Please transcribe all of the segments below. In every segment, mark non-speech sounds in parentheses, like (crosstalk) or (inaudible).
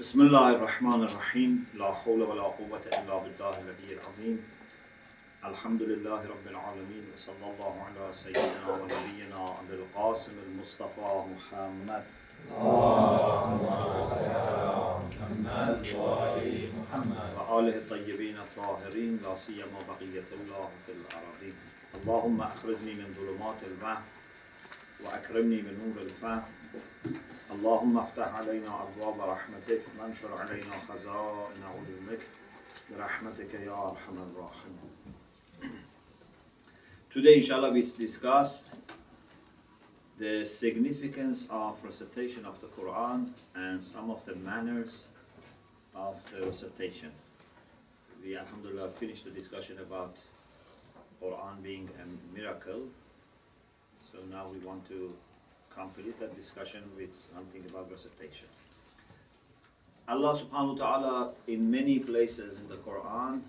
بسم الله الرحمن الرحيم. لا حول ولا قوة إلا بالله العلي العظيم. الحمد لله رب العالمين وصلى الله على سيدنا ونبينا أبي القاسم المصطفى محمد. وآله الطيبين الطاهرين لا سيما بقية الله في الأراضين. اللهم أخرجني من ظلمات الوهم وأكرمني بنور الفهم اللهم افتح علينا أبواب رحمتك وانشر علينا خزائن علومك برحمتك يا أرحم الراحمين Today inshallah we discuss the significance of recitation of the Quran and some of the manners of the recitation. We alhamdulillah finished the discussion about Quran being a miracle. So now we want to complete that discussion with something about recitation. Allah subhanahu wa ta'ala in many places in the Quran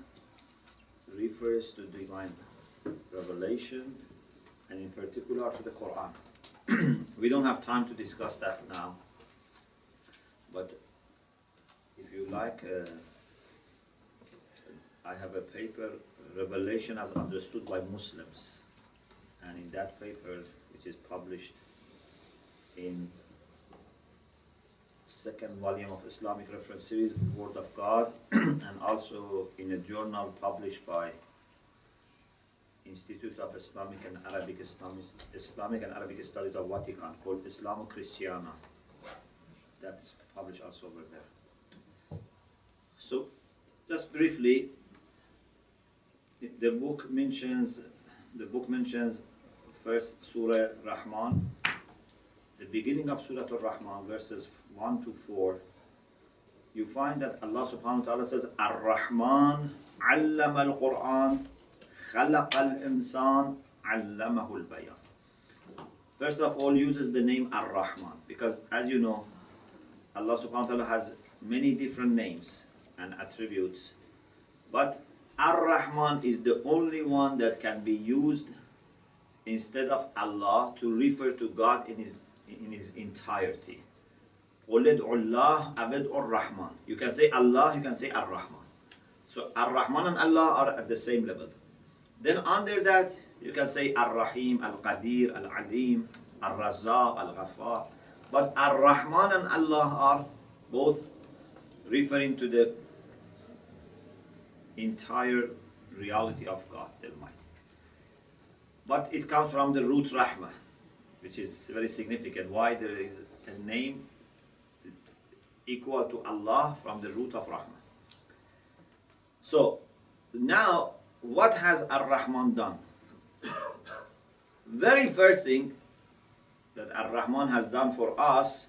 refers to divine revelation and in particular to the Quran. (clears throat) we don't have time to discuss that now, but if you like, uh, I have a paper, Revelation as Understood by Muslims, and in that paper, which is published in second volume of Islamic Reference Series, Word of God, (clears throat) and also in a journal published by Institute of Islamic and Arabic Islamic, Islamic and Arabic Studies of Vatican called Islamo Christiana. That's published also over there. So, just briefly, the book mentions the book mentions first Surah Rahman, the beginning of Surah Al-Rahman, verses 1 to 4, you find that Allah subhanahu wa ta'ala says, Ar-Rahman, Allama al-Quran, Khalaq al-Insan, Allamahu al-Bayan. First of all, uses the name Ar-Rahman, because as you know, Allah subhanahu wa ta'ala has many different names and attributes, but Ar-Rahman is the only one that can be used instead of Allah to refer to God in His in his entirety قُلِ اللَّهِ أَبِدْ الرَّحْمَنِ You can say Allah, you can say Ar-Rahman. So Ar-Rahman and Allah are at the same level. Then under that, you can say Ar-Rahim, Al-Qadir, Al-Alim, Ar-Razzaq, Al-Ghaffar. But Ar-Rahman and Allah are both referring to the entire reality of God the Almighty. But it comes from the root Rahmah, which is very significant. Why there is a name equal to Allah from the root of Rahmah. So now what has Ar-Rahman done? Very first thing that Ar-Rahman has done for us,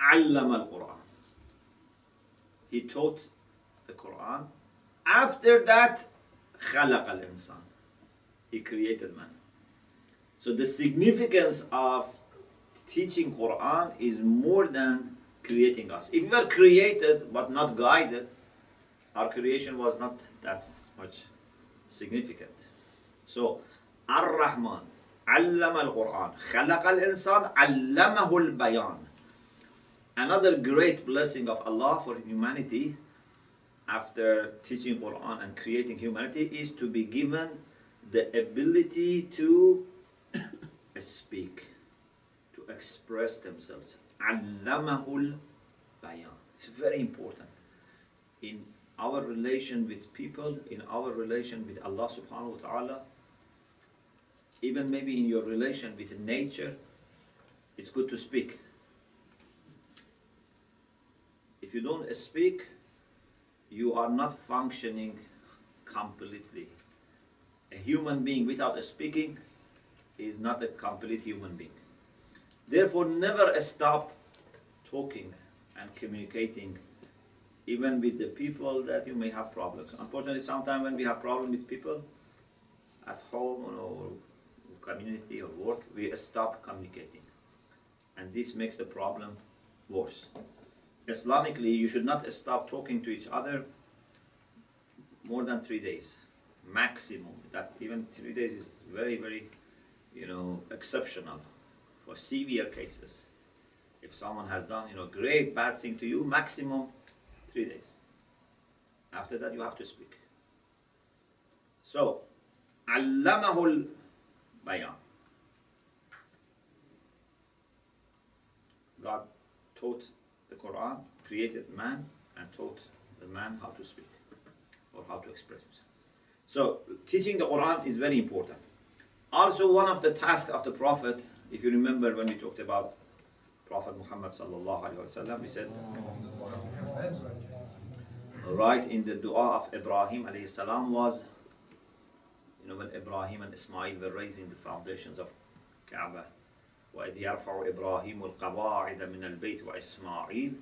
Allam al-Quran. He taught the Quran. After that, Khalaq al-Insan. He created man. So the significance of teaching Quran is more than creating us. If we were created but not guided, our creation was not that much significant. So, Ar-Rahman, Allama al-Quran, Khalaq al-Insan, Allamahu al-Bayan. Another great blessing of Allah for humanity after teaching Quran and creating humanity is to be given the ability to speak, to express themselves. Bayan. It's very important. In our relation with people, in our relation with Allah subhanahu wa ta'ala, even maybe in your relation with nature, it's good to speak. If you don't speak, you are not functioning completely. A human being without speaking is not a complete human being. Therefore, never stop talking and communicating even with the people that you may have problems. Unfortunately, sometimes when we have problems with people at home or community or work, we stop communicating. And this makes the problem worse. Islamically, you should not stop talking to each other more than three days, maximum. That even three days is very, very, you know, exceptional for severe cases. If someone has done, you know, great bad thing to you, maximum three days. After that, you have to speak. So, علمه البيان. God taught the Quran, created man, and taught the man how to speak or how to express himself. So, teaching the Quran is very important. Also, one of the tasks of the Prophet, if you remember when we talked about Prophet Muhammad sallallahu alaihi wasallam, we said, right in the dua of Ibrahim alayhi salam was, you know, when Ibrahim and Ismail were raising the foundations of Kaaba. وإذ يرفع إبراهيم القواعد من البيت وإسماعيل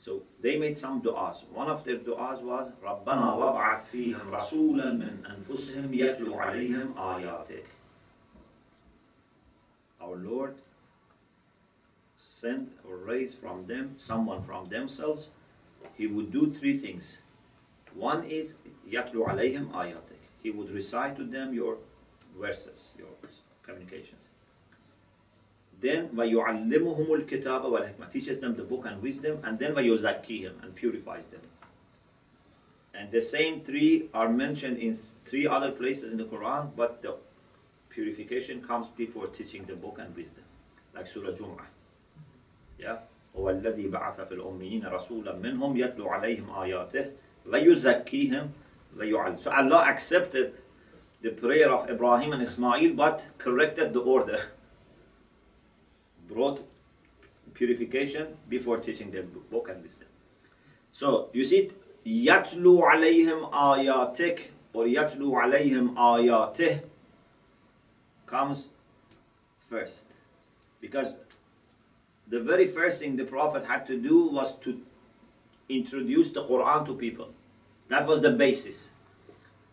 So they made some du'as. One of their du'as was ربنا وابعث فيهم رسولا من أنفسهم يتلو عليهم آياتك Our Lord send or raise from them someone from themselves he would do three things. One is يتلو عليهم آياتك He would recite to them your verses, your communications. Then وَيُعَلِّمُهُمُ الْكِتَابَ وَالْحِكْمَةِ Teaches them the book and wisdom, and then وَيُزَكِّيهِمْ and purifies them. And the same three are mentioned in three other places in the Quran, but the purification comes before teaching the book and wisdom, like Surah Jum'ah. Yeah? هو الذي بعث في الأميين رسولا منهم يتلو عليهم آياته ويزكيهم ويعلم. So Allah accepted the prayer of Ibrahim and Ismail, but corrected the order brought purification before teaching them book and wisdom. So you see, yatlu alayhim ayatik or yatlu alayhim ayatih comes first. Because the very first thing the Prophet had to do was to introduce the Quran to people. That was the basis.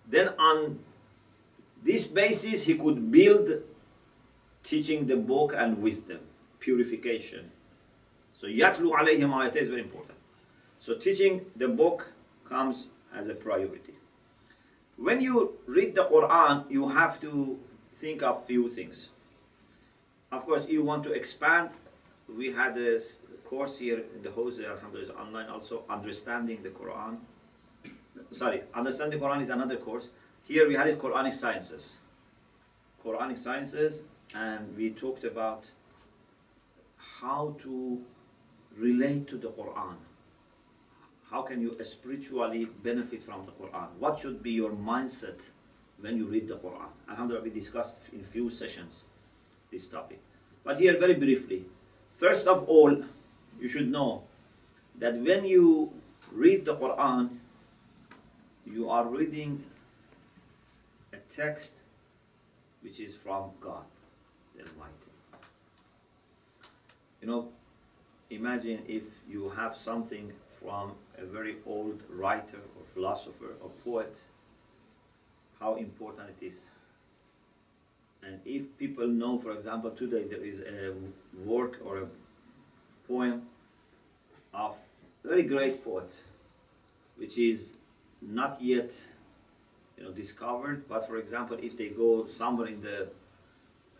Then on this basis he could build teaching the book and wisdom purification. So yatlu alayhim ayat is very important. So teaching the book comes as a priority. When you read the Quran, you have to think of few things. Of course, you want to expand. We had this course here in the Hose, alhamdulillah, online also, understanding the Quran. Sorry, understanding the Quran is another course. Here we had it Quranic sciences. Quranic sciences, and we talked about how to relate to the Quran. How can you spiritually benefit from the Quran? What should be your mindset when you read the Quran? Alhamdulillah, we discussed in few sessions this topic. But here, very briefly, first of all, you should know that when you read the Quran, you are reading a text which is from God, the Almighty. You know, imagine if you have something from a very old writer or philosopher or poet, how important it is. And if people know, for example, today there is a work or a poem of very great poet, which is not yet you know, discovered, but for example, if they go somewhere in the,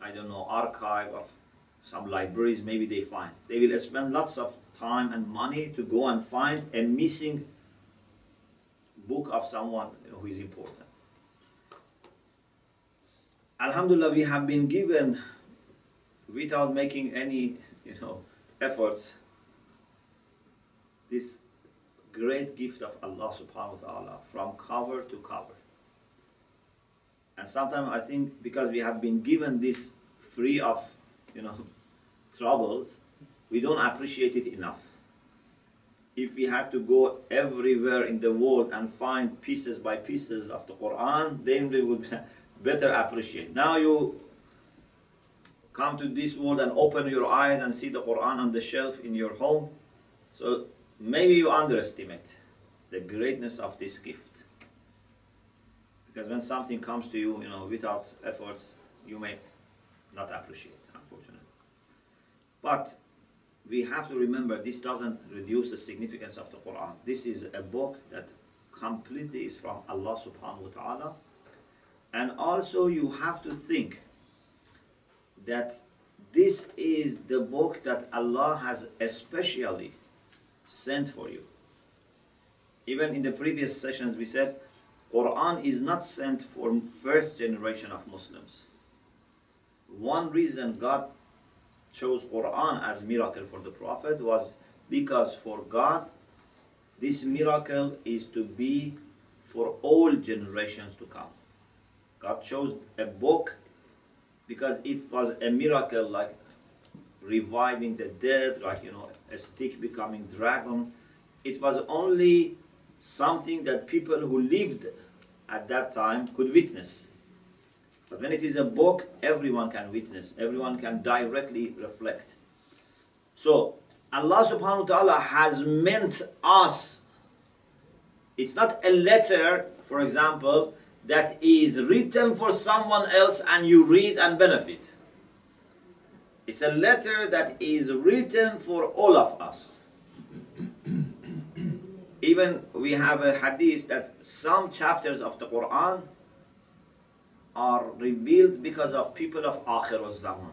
I don't know, archive of some libraries maybe they find. They will spend lots of time and money to go and find a missing book of someone who is important. Alhamdulillah, we have been given, without making any you know, efforts, this great gift of Allah subhanahu wa ta'ala from cover to cover. And sometimes I think because we have been given this free of you know, (laughs) troubles, we don't appreciate it enough. If we had to go everywhere in the world and find pieces by pieces of the Quran, then we would (laughs) better appreciate. Now you come to this world and open your eyes and see the Quran on the shelf in your home. So maybe you underestimate the greatness of this gift. Because when something comes to you, you know, without efforts, you may not appreciate. Unfortunately. But we have to remember this doesn't reduce the significance of the Quran. This is a book that completely is from Allah subhanahu wa ta'ala. And also you have to think that this is the book that Allah has especially sent for you. Even in the previous sessions we said Quran is not sent for first generation of Muslims. One reason God chose Quran as miracle for the Prophet was because for God this miracle is to be for all generations to come. God chose a book because it was a miracle like reviving the dead, like you know, a stick becoming dragon, it was only something that people who lived at that time could witness. But when it is a book, everyone can witness, everyone can directly reflect. So Allah subhanahu wa ta'ala has meant us. It's not a letter, for example, that is written for someone else and you read and benefit. It's a letter that is written for all of us. (clears throat) Even we have a hadith that some chapters of the Quran are revealed because of people of Akhir zaman.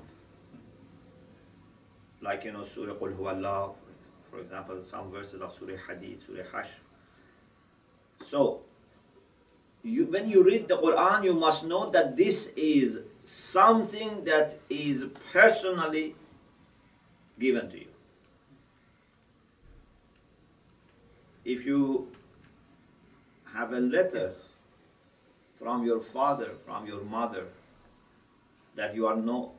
Like, you know, Surah Qul Huwallah, for example, some verses of Surah Hadid, Surah Hashr. So, you, when you read the Quran, you must know that this is something that is personally given to you. If you have a letter from your father, from your mother, that you are no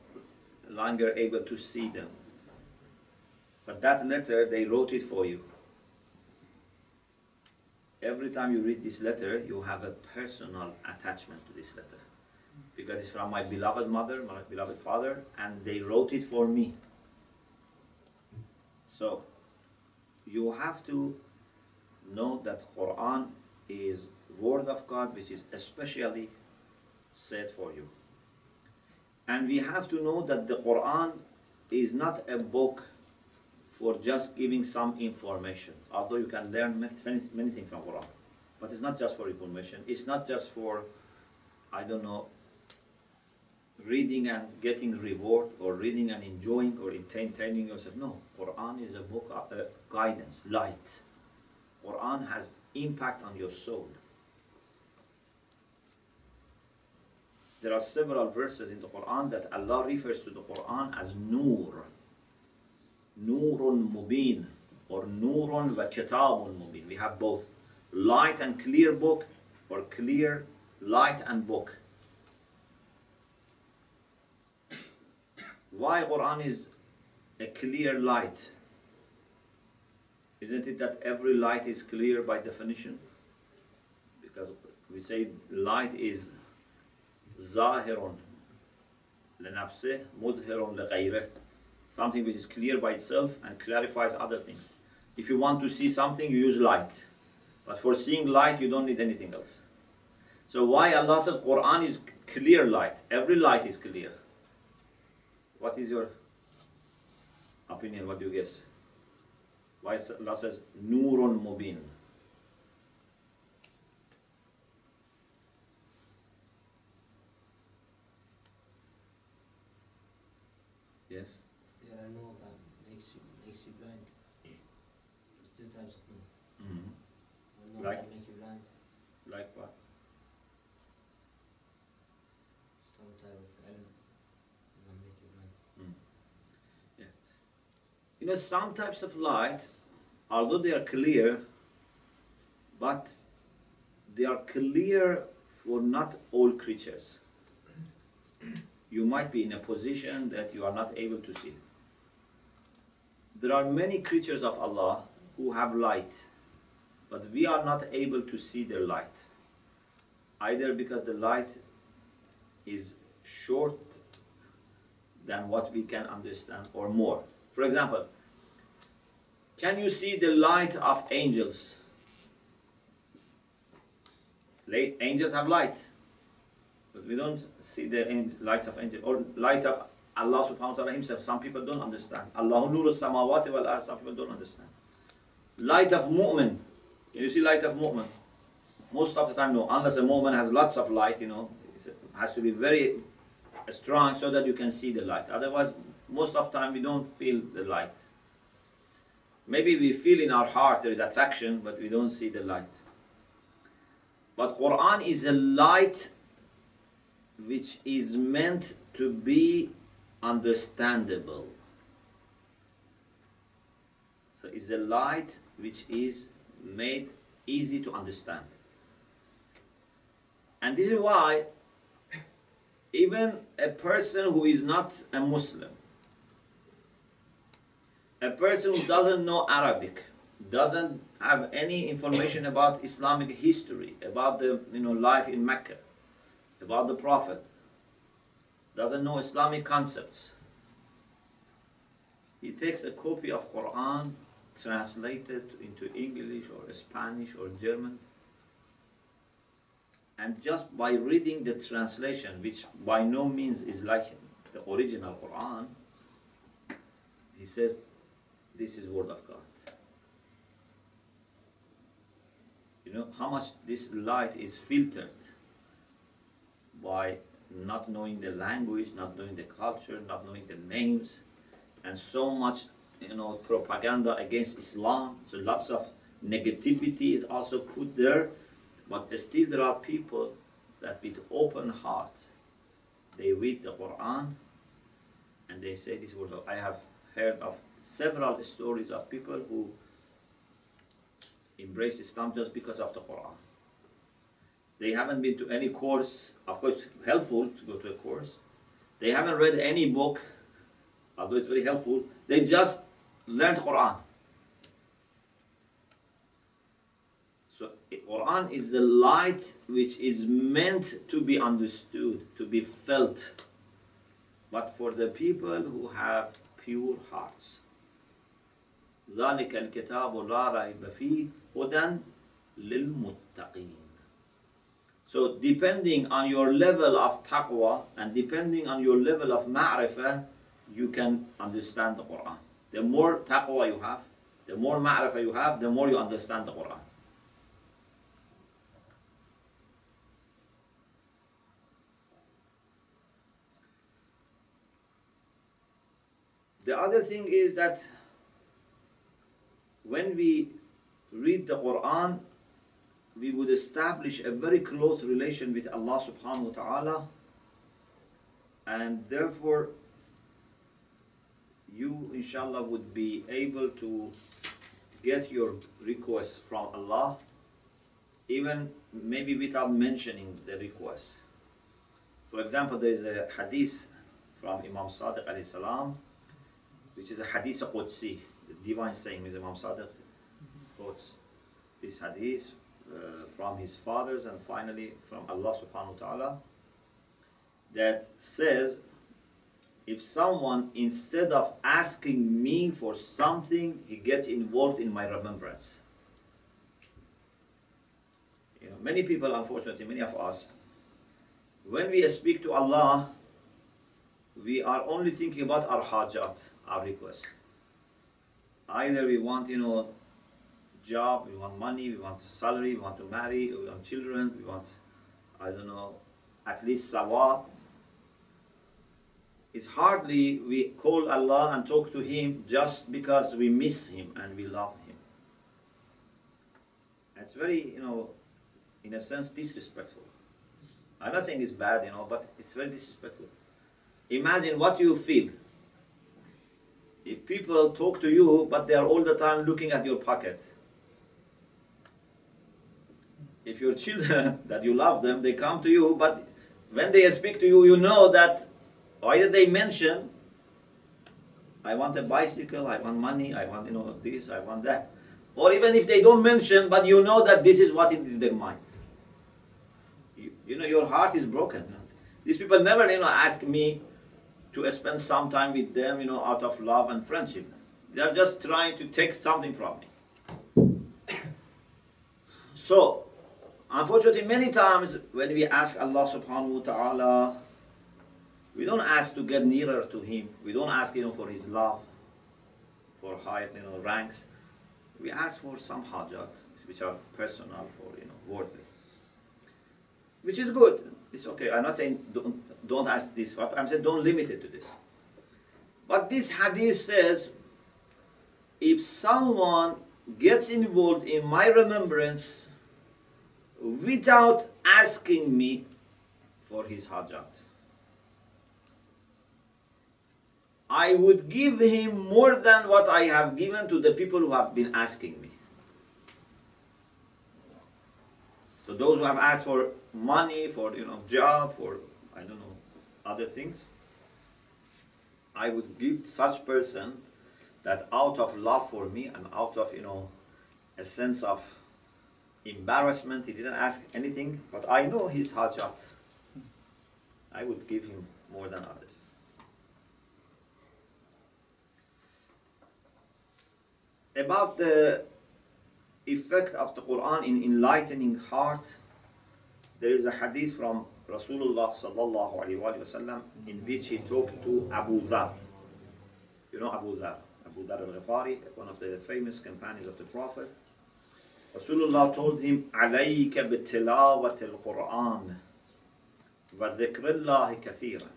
longer able to see them, but that letter, they wrote it for you every time you read this letter, you have a personal attachment to this letter. Because it's from my beloved mother, my beloved father, and they wrote it for me. So, you have to know that Quran is word of God which is especially said for you. And we have to know that the Quran is not a book for just giving some information. Although you can learn many, many things from Quran. But it's not just for information. It's not just for, I don't know, reading and getting reward or reading and enjoying or entertaining yourself. No, Quran is a book of uh, guidance, light. Quran has impact on your soul. There are several verses in the Quran that Allah refers to the Quran as Nur. Nurun Mubin or Nurun wa Kitabun Mubin. We have both light and clear book or clear light and book. Why Quran is a clear light? Isn't it that every light is clear by definition? Because we say light is zahirun لنفسه مظهر لغيره something which is clear by itself and clarifies other things. If you want to see something, you use light. But for seeing light, you don't need anything else. So why Allah says Quran is clear light? Every light is clear. What is your opinion? What do you guess? Why Allah says Nurun Mubin? Yes. I know that makes you makes you blind. It's two types of nur. Mm-hmm. One nur Like? can make you blind. Like what? Some type of ilm will make you blind. Some types of light, although they are clear, but they are clear for not all creatures. You might be in a position that you are not able to see. There are many creatures of Allah who have light, but we are not able to see their light. Either because the light is short than what we can understand or more. For example, can you see the light of angels? Angels have light, but we don't see the lights of angels or light of Allah subhanahu wa ta'ala himself. Some people don't understand. Allah nuru samawati wal. Some people don't understand. Light of mu'min. Can you see light of mu'min? Most of the time, no. Unless a mu'min has lots of light, you know, it has to be very strong so that you can see the light. Otherwise, most of the time we don't feel the light. Maybe we feel in our heart there is attraction, but we don't see the light. But Quran is a light which is meant to be understandable. So it's a light which is made easy to understand. And this is why even a person who is not a Muslim, a person who doesn't know Arabic, doesn't have any information about Islamic history, about the you know life in Mecca, about the Prophet, doesn't know Islamic concepts. He takes a copy of Quran translated into English or Spanish or German and just by reading the translation, which by no means is like the original Quran, he says, this is word of God. You know how much this light is filtered by not knowing the language, not knowing the culture, not knowing the names, and so much you know propaganda against Islam. So lots of negativity is also put there, but still there are people that with open heart they read the Quran and they say this word. I have heard of several stories of people who embrace Islam just because of the Quran. They haven't been to any course, of course, helpful to go to a course. They haven't read any book, although it's very helpful. They just learned Quran. So eh, Quran is the light which is meant to be understood, to be felt, but for the people who have pure hearts. ذلك الكتاب لا ريب فيه هدى للمتقين So depending on your level of taqwa and depending on your level of ma'rifah, you can understand the Quran. The more taqwa you have, the more ma'rifah you have, the more you understand the Quran. The other thing is that when we read the Quran, we would establish a very close relation with Allah subhanahu wa ta'ala and therefore you inshallah would be able to get your requests from Allah even maybe without mentioning the request. For example, there is a hadith from Imam Sadiq alayhi salam which is a hadith Qudsi, divine saying is Imam Sadiq quotes this hadith uh, from his fathers and finally from Allah subhanahu wa ta'ala that says if someone instead of asking me for something he gets involved in my remembrance. You know many people unfortunately many of us when we speak to Allah we are only thinking about our hajat our requests either we want you know job, we want money, we want salary, we want to marry, we want children, we want, I don't know, at least sawab. It's hardly we call Allah and talk to Him just because we miss Him and we love Him. It's very, you know, in a sense, disrespectful. I'm not saying it's bad, you know, but it's very disrespectful. Imagine what you feel if people talk to you, but they are all the time looking at your pocket if your children (laughs) that you love them, they come to you, but when they speak to you, you know that either they mention, I want a bicycle, I want money, I want you know this, I want that. Or even if they don't mention, but you know that this is what is their mind. You, you know, your heart is broken. These people never, you know, ask me to spend some time with them, you know, out of love and friendship. They are just trying to take something from me. (coughs) So, Unfortunately, many times when we ask Allah subhanahu wa ta'ala, we don't ask to get nearer to Him. We don't ask you know, for His love, for high you know, ranks. We ask for some hajat, which are personal or you know, worldly. Which is good. It's okay. I'm not saying don't, don't ask this. I'm saying don't limit it to this. But this hadith says if someone gets involved in my remembrance without asking me for his hajat, I would give him more than what I have given to the people who have been asking me. So those who have asked for money, for you know, job, for I don't know, other things, I would give such person that out of love for me and out of you know a sense of embarrassment, he didn't ask anything, but I know his hajat. I would give him more than others. About the effect of the Quran in enlightening heart, there is a hadith from Rasulullah sallallahu alaihi wasallam in which he talked to Abu Dhar. You know Abu Dhar, Abu Dhar al-Ghifari, one of the famous companions of the Prophet. Rasulullah told him, عليك بتلاوة القرآن وذكر الله كثيرا.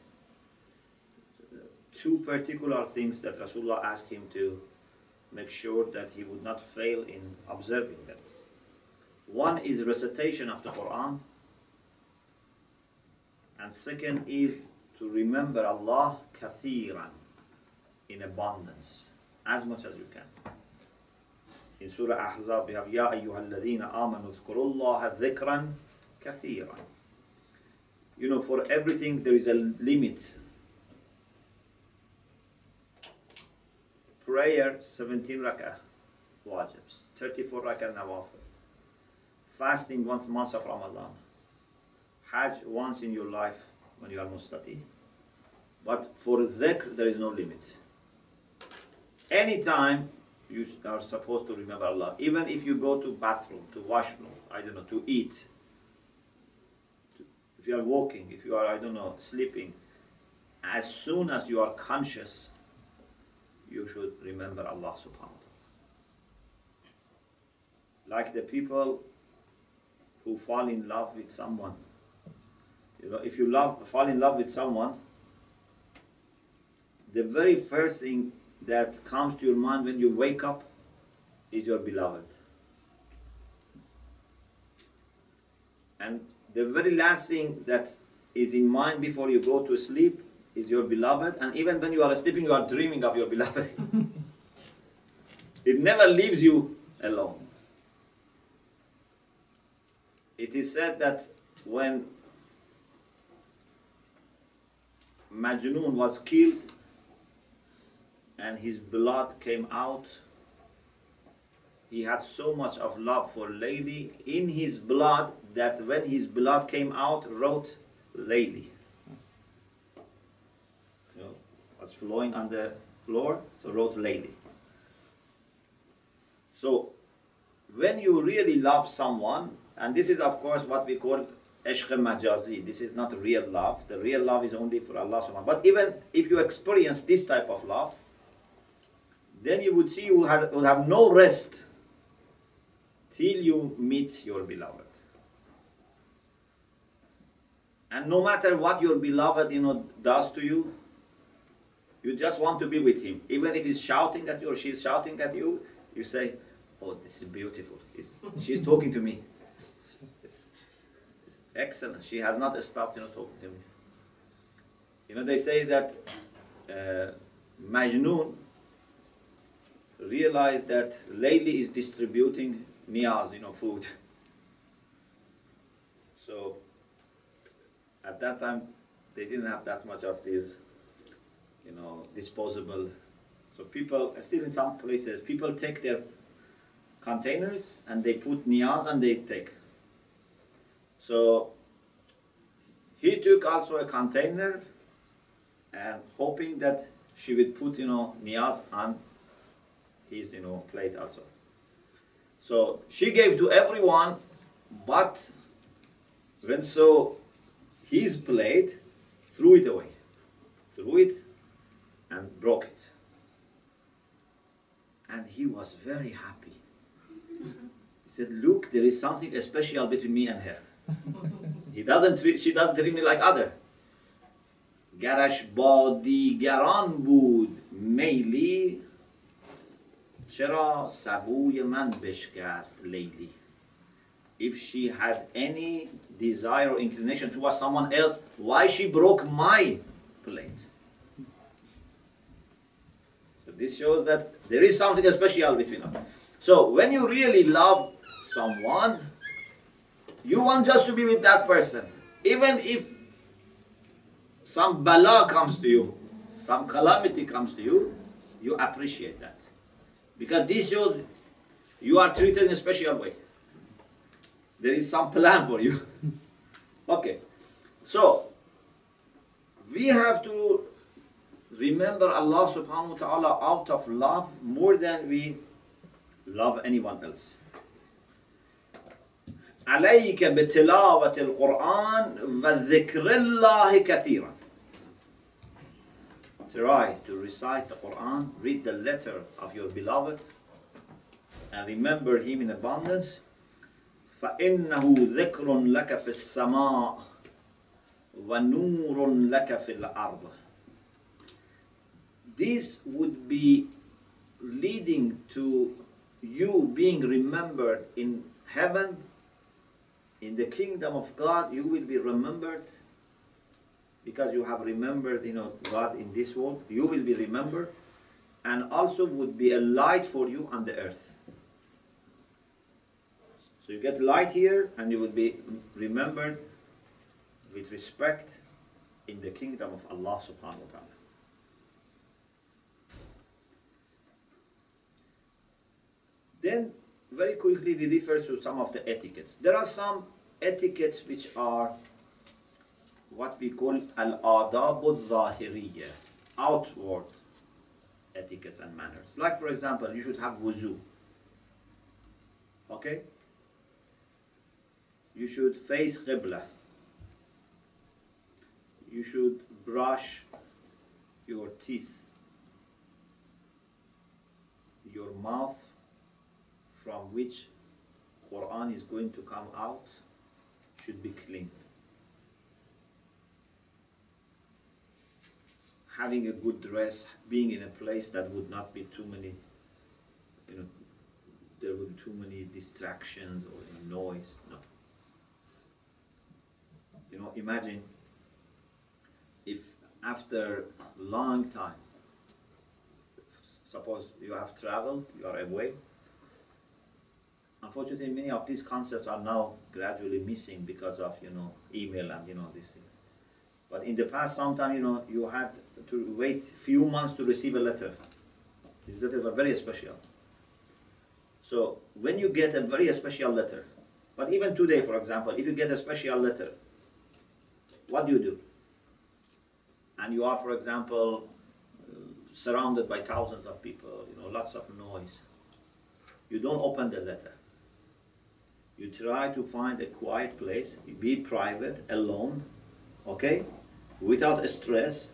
Two particular things that Rasulullah asked him to make sure that he would not fail in observing them. One is recitation of the Quran, and second is to remember Allah kathiran, in abundance, as much as you can. In Surah Ahzab, we have Ya ayyuhalladhina amanu dhkurullaha dhikran kathiran. You know, for everything there is a limit prayer 17 rak'ah wajibs, 34 rak'ah nawafil, fasting once month of Ramadan, Hajj once in your life when you are mustati. But for dhikr there is no limit. Anytime you are supposed to remember Allah, even if you go to bathroom, to washroom, I don't know, to eat, to, if you are walking, if you are, I don't know, sleeping, as soon as you are conscious you should remember Allah subhanahu wa ta'ala. Like the people who fall in love with someone. You know, if you love fall in love with someone, the very first thing that comes to your mind when you wake up is your beloved. And the very last thing that is in mind before you go to sleep is your beloved, and even when you are sleeping, you are dreaming of your beloved. (laughs) it never leaves you alone. It is said that when Majnun was killed and his blood came out, he had so much of love for Layli in his blood that when his blood came out, wrote Layli was flowing on the floor, so wrote Layli. So when you really love someone, and this is of course what we call ishq majazi, this is not real love. The real love is only for Allah subhanahu But even if you experience this type of love, then you would see you have, would have no rest till you meet your beloved. And no matter what your beloved you know does to you, you just want to be with him. Even if he's shouting at you or she's shouting at you, you say, Oh, this is beautiful. It's, she's talking to me. Excellent. She has not stopped you know, talking to me. You know, they say that uh, Majnun realized that Layli is distributing niyaz, you know, food. (laughs) So at that time, they didn't have that much of these you know, disposable. So people, still in some places, people take their containers and they put niyaz and they take. So he took also a container and hoping that she would put, you know, niyaz on his, you know, plate also. So she gave to everyone, but when so his plate, threw it away. Threw it and broke it. And he was very happy. He said, look, there is something special between me and her he doesn't treat, she doesn't treat me like other. گرش با دیگران بود میلی چرا سبوی من بشکست لیلی if she had any desire or inclination towards someone else why she broke my plate so this shows that there is something special between us so when you really love someone you want just to be with that person even if some bala comes to you some calamity comes to you you appreciate that because this shows you are treated in a special way. There is some plan for you. (laughs) okay. So we have to remember Allah subhanahu wa ta'ala out of love more than we love anyone else. عليك بتلاوة القرآن وذكر الله كثيرا try to recite the Quran, read the letter of your beloved, and remember him in abundance. فإنه ذكر لك في السماء ونور لك في الأرض. This would be leading to you being remembered in heaven, in the kingdom of God, you will be remembered because you have remembered you know God in this world, you will be remembered and also would be a light for you on the earth. So you get light here and you will be remembered with respect in the kingdom of Allah subhanahu wa ta'ala. Then very quickly we refer to some of the etiquettes. There are some etiquettes which are what we call al-adab al-zahiriyya, outward etiquettes and manners. Like for example, you should have wuzu. Okay? You should face qibla. You should brush your teeth. Your mouth from which Quran is going to come out should be clean. having a good dress, being in a place that would not be too many, you know, there would be too many distractions or noise. No. You know, imagine if after a long time, suppose you have traveled, you are away. Unfortunately, many of these concepts are now gradually missing because of you know email and you know these things. But in the past, sometimes you know you had to wait few months to receive a letter. These letters were very special. So when you get a very special letter, but even today, for example, if you get a special letter, what do you do? And you are, for example, surrounded by thousands of people, you know, lots of noise. You don't open the letter. You try to find a quiet place, be private, alone, okay, without stress,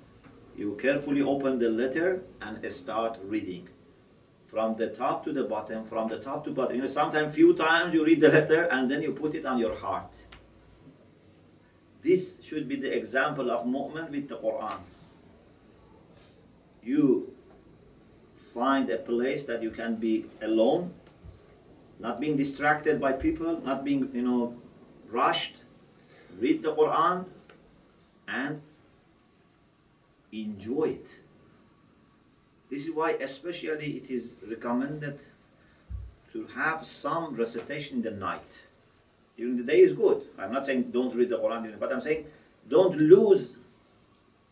you carefully open the letter and start reading from the top to the bottom, from the top to bottom. You know, sometimes few times you read the letter and then you put it on your heart. This should be the example of mu'min with the Quran. You find a place that you can be alone, not being distracted by people, not being, you know, rushed. Read the Quran and enjoy it. This is why especially it is recommended to have some recitation in the night. During the day is good. I'm not saying don't read the Quran, during, but I'm saying don't lose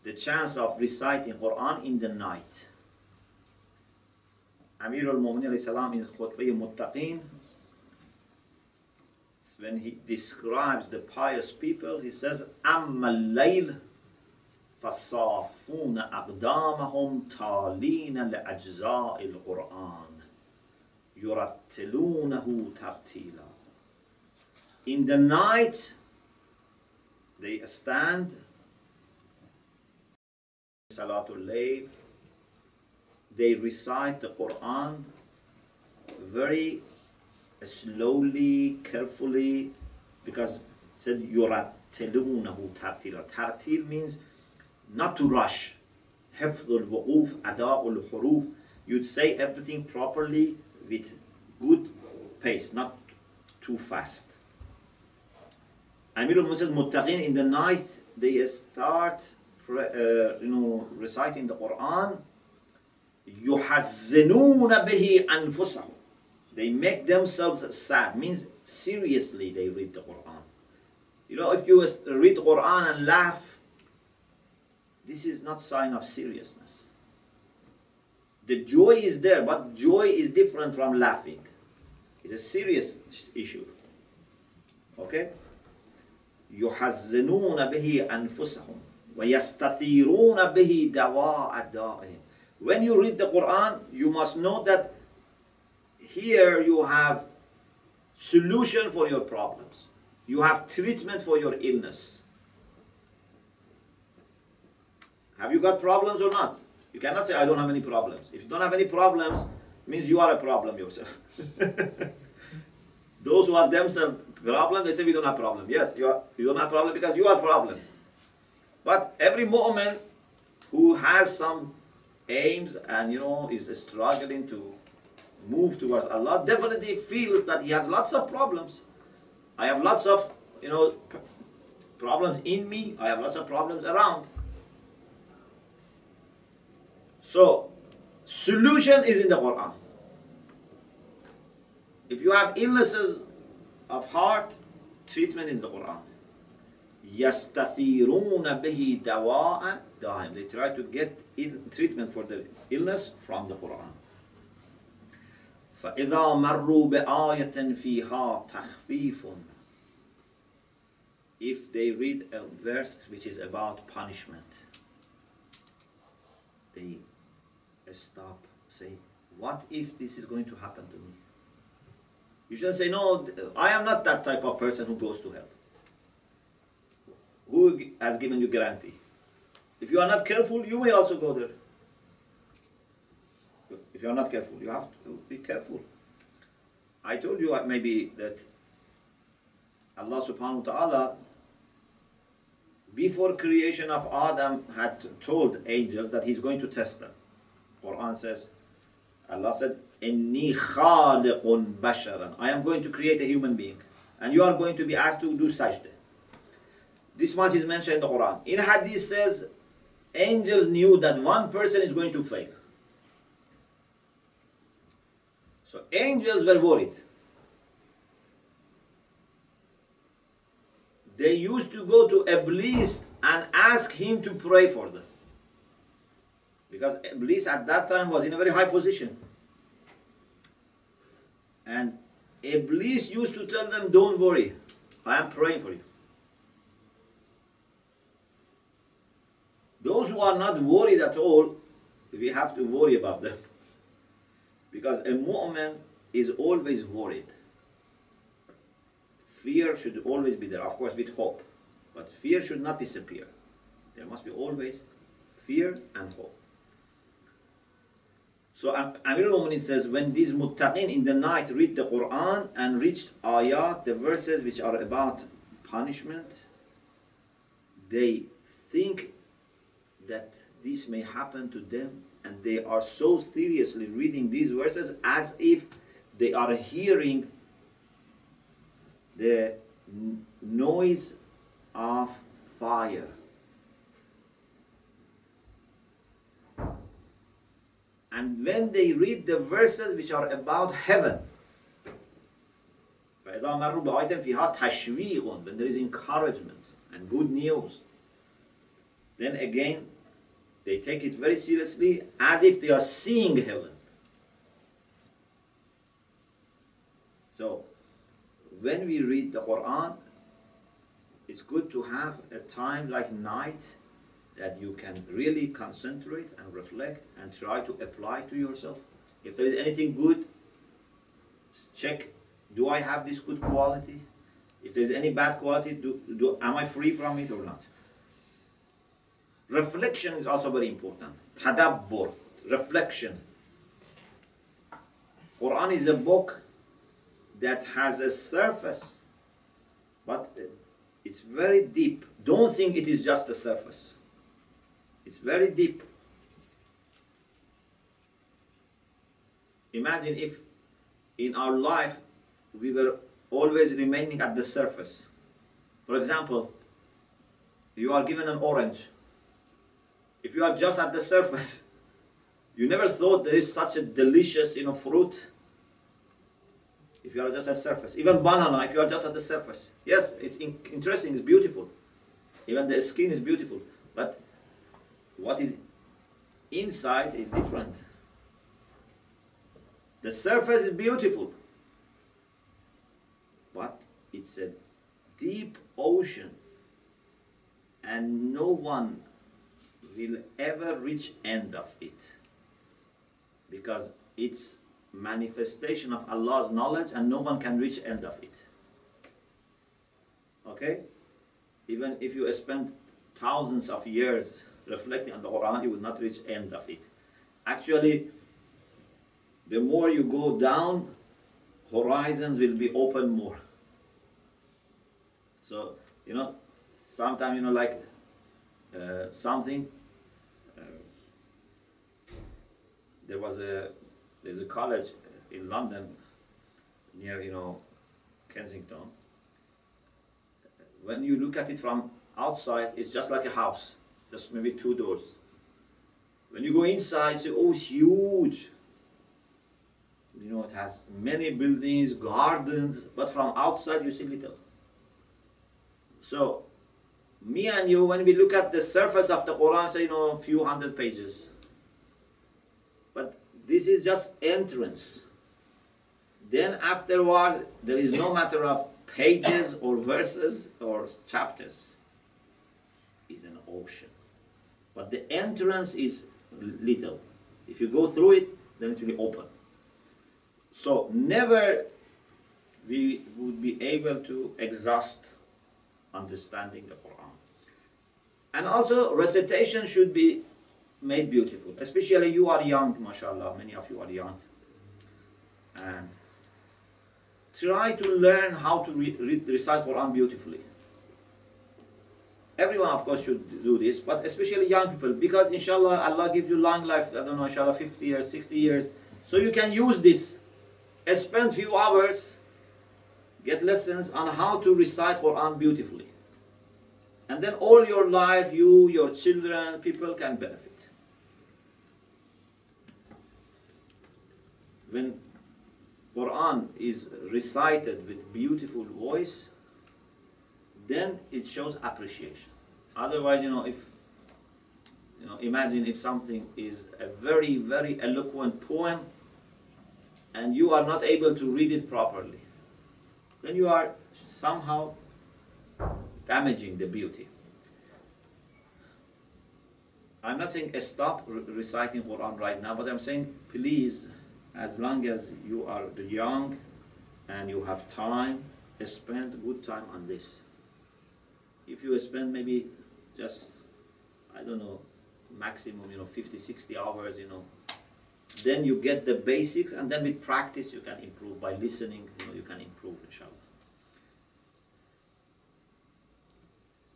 the chance of reciting Quran in the night. Amir al-Mu'minin Khutbah Muttaqeen, when he describes the pious people, he says, أَمَّا اللَّيْلِ فصافون أقدامهم تالين لأجزاء القرآن يرتلونه ترتيلا In the night they stand Salatul Layl they recite the Quran very slowly, carefully because it said يرتلونه ترتيلا Tartil means not to rush حفظ الوقوف أداء الحروف you'd say everything properly with good pace not too fast Amir al says muttaqin in the night they start uh, you know reciting the Quran يحزنون به أنفسهم they make themselves sad means seriously they read the Quran you know if you read the Quran and laugh this is not sign of seriousness the joy is there but joy is different from laughing it's a serious issue okay يحزنون به أنفسهم ويستثيرون به دواء دائهم when you read the Quran you must know that here you have solution for your problems. You have treatment for your illness. Have you got problems or not? You cannot say I don't have any problems. If you don't have any problems means you are a problem yourself. (laughs) Those who are themselves problem, they say we don't have problem. Yes, you, are, you don't have problem because you are problem. But every moment who has some aims and you know is struggling to move towards Allah definitely feels that he has lots of problems. I have lots of you know problems in me. I have lots of problems around. So solution is in the Quran. If you have illnesses of heart, treatment is the Quran. يَسْتَثِيرُونَ بِهِ دَوَاءً دَائِمًا They try to get treatment for the illness from the Quran. فإذا مروا بآية فيها تخويف If they read a verse which is about punishment, they stop, say, what if this is going to happen to me? You shouldn't say, no, I am not that type of person who goes to hell. Who has given you guarantee? If you are not careful, you may also go there. If you are not careful, you have to be careful. I told you maybe that Allah subhanahu wa ta'ala before creation of Adam had told angels that he's going to test them. Quran says, Allah said, Inni khaliqun basharan. I am going to create a human being. And you are going to be asked to do sajda. This much is mentioned in the Quran. In Hadith says, angels knew that one person is going to fail. So angels were worried. They used to go to Iblis and ask him to pray for them. Because Iblis at that time was in a very high position. And Iblis used to tell them, don't worry, I am praying for you. Those who are not worried at all, we have to worry about them. Because a mu'min is always worried. Fear should always be there, of course with hope. But fear should not disappear. There must be always fear and hope. So Amir al-Mu'minin says, when these muttaqin in the night read the Quran and reached ayat, the verses which are about punishment, they think that this may happen to them and they are so seriously reading these verses as if they are hearing the noise of fire. And when they read the verses which are about heaven, when there is encouragement and good news, then again they take it very seriously as if they are seeing heaven. So, when we read the Quran, it's good to have a time like night that you can really concentrate and reflect and try to apply to yourself. If there is anything good, check, do I have this good quality? If there's any bad quality, do, do, am I free from it or not? Reflection is also very important. Tadabbur, reflection. Quran is a book that has a surface, but it's very deep. Don't think it is just a surface. It's very deep. Imagine if in our life we were always remaining at the surface. For example, you are given an orange if you are just at the surface, (laughs) you never thought there is such a delicious, you know, fruit. If you are just at the surface, even banana, if you are just at the surface, yes, it's in- interesting, it's beautiful. Even the skin is beautiful, but what is inside is different. The surface is beautiful, but it's a deep ocean, and no one will ever reach end of it because it's manifestation of Allah's knowledge and no one can reach end of it. Okay? Even if you spend thousands of years reflecting on the Quran, you will not reach end of it. Actually, the more you go down, horizons will be open more. So, you know, sometimes, you know, like uh, something, uh, there was a, there's a college in London near, you know, Kensington. When you look at it from outside, it's just like a house, just maybe two doors. When you go inside, say, oh, it's huge. You know, it has many buildings, gardens, but from outside you see little. So, me and you, when we look at the surface of the Quran, say, you know, a few hundred pages. This is just entrance. Then afterward, there is no matter of pages or verses or chapters. It's an ocean. But the entrance is little. If you go through it, then it will be open. So never we would be able to exhaust understanding the Quran. And also recitation should be made beautiful. Especially you are young, mashallah, many of you are young. And try to learn how to re- re- recite Quran beautifully. Everyone, of course, should do this, but especially young people, because inshallah, Allah gives you long life, I don't know, inshallah, 50 years, 60 years. So you can use this. Spend few hours, get lessons on how to recite Quran beautifully. And then all your life, you, your children, people can benefit. When Quran is recited with beautiful voice, then it shows appreciation. Otherwise, you know, if you know, imagine if something is a very, very eloquent poem and you are not able to read it properly, then you are somehow damaging the beauty. I'm not saying stop re- reciting Quran right now, but I'm saying please, as long as you are young and you have time, spend good time on this. If you spend maybe just, I don't know, maximum, you know, 50, 60 hours, you know, then you get the basics, and then with practice you can improve. By listening, you know, you can improve, inshallah.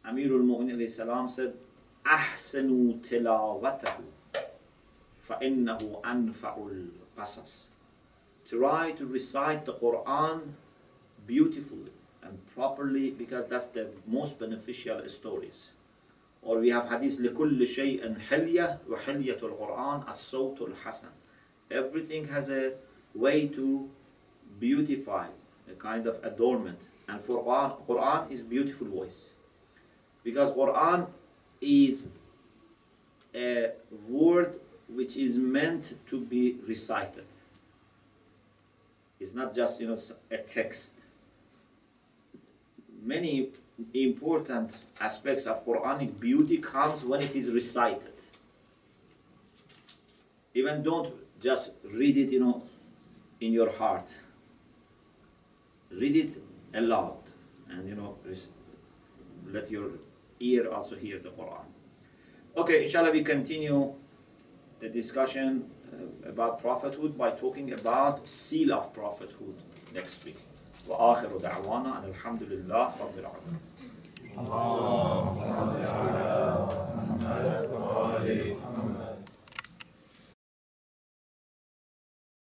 Amirul Mu'min salam said, أحسنوا تلاوته فإنه أنفع القصص. Try to recite the Quran beautifully and properly because that's the most beneficial stories. Or we have hadith لكل شيء حلية وحلية القرآن الصوت الحسن. Everything has a way to beautify, a kind of adornment. And for Quran, Quran is beautiful voice. Because Quran is a word which is meant to be recited. It's not just you know a text. Many important aspects of Quranic beauty comes when it is recited. Even don't just read it, you know, in your heart. Read it aloud, and you know, let your ear also hear the Quran. Okay, inshallah, we continue the discussion uh, about prophethood by talking about seal of prophethood next week. وآخر دعوانا أن الحمد لله رب العالمين. اللهم صل على محمد وآل محمد